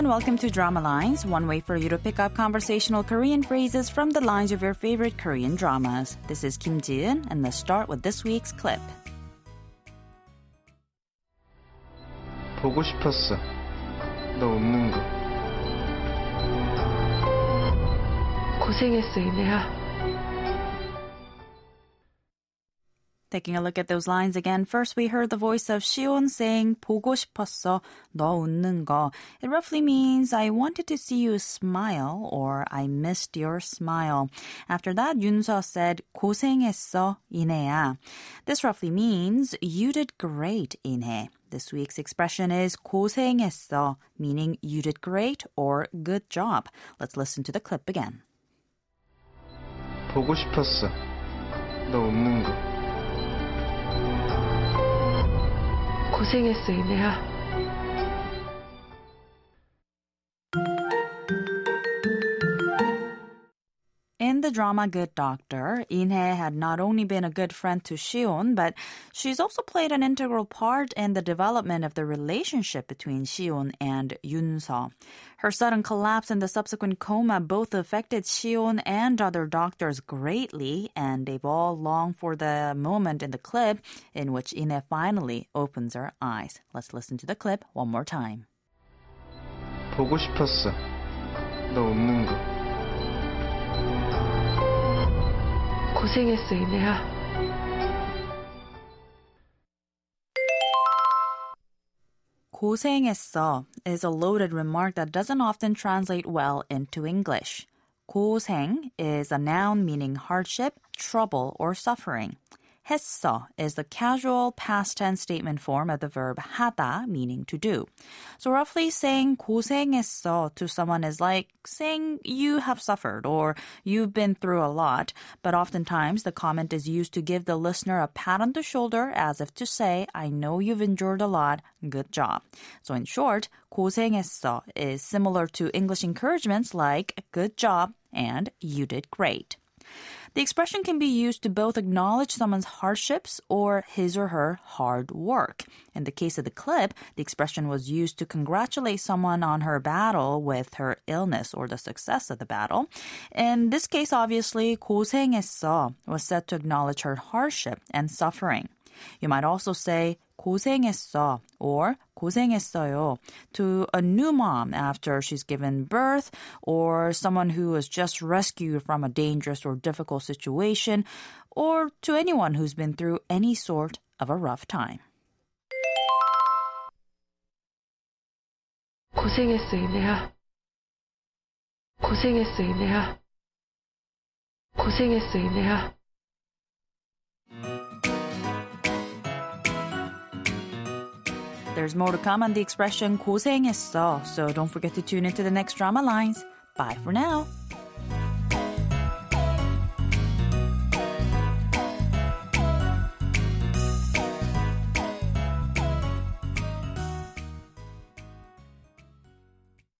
and welcome to Drama Lines, one way for you to pick up conversational Korean phrases from the lines of your favorite Korean dramas. This is Kim Ji-eun, and let's start with this week's clip. 보고 싶었어. 너 웃는 거. 고생했어, 이내야. Taking a look at those lines again, first we heard the voice of Shion saying 보고 싶었어, 너 웃는 거. It roughly means I wanted to see you smile or I missed your smile. After that, Yunso said 고생했어, 이내야. This roughly means you did great, 이내. This week's expression is 고생했어, meaning you did great or good job. Let's listen to the clip again. 보고 싶었어. 너 웃는 거. 고생했어, 이내야. the drama Good Doctor, Inhe had not only been a good friend to Shion, but she's also played an integral part in the development of the relationship between Shion and Yunso. Her sudden collapse and the subsequent coma both affected Shion and other doctors greatly, and they've all longed for the moment in the clip in which Inhe finally opens her eyes. Let's listen to the clip one more time. 보고 싶었어. 너 웃는 거. 고생했어, 이내야. 고생했어 is a loaded remark that doesn't often translate well into English. 고생 is a noun meaning hardship, trouble, or suffering. 했어 is the casual past tense statement form of the verb 하다, meaning to do. So roughly saying 고생했어 to someone is like saying you have suffered or you've been through a lot, but oftentimes the comment is used to give the listener a pat on the shoulder as if to say, I know you've endured a lot, good job. So in short, 고생했어 is similar to English encouragements like good job and you did great. The expression can be used to both acknowledge someone's hardships or his or her hard work. In the case of the clip, the expression was used to congratulate someone on her battle with her illness or the success of the battle. In this case, obviously, 고생했어 was said to acknowledge her hardship and suffering. You might also say 고생했어 or 고생했어요 to a new mom after she's given birth or someone who was just rescued from a dangerous or difficult situation or to anyone who's been through any sort of a rough time. 고생했어, 이내야. 고생했어, 이내야. 고생했어, 이내야. There's more to come on the expression 고생했어, so don't forget to tune into the next drama lines. Bye for now.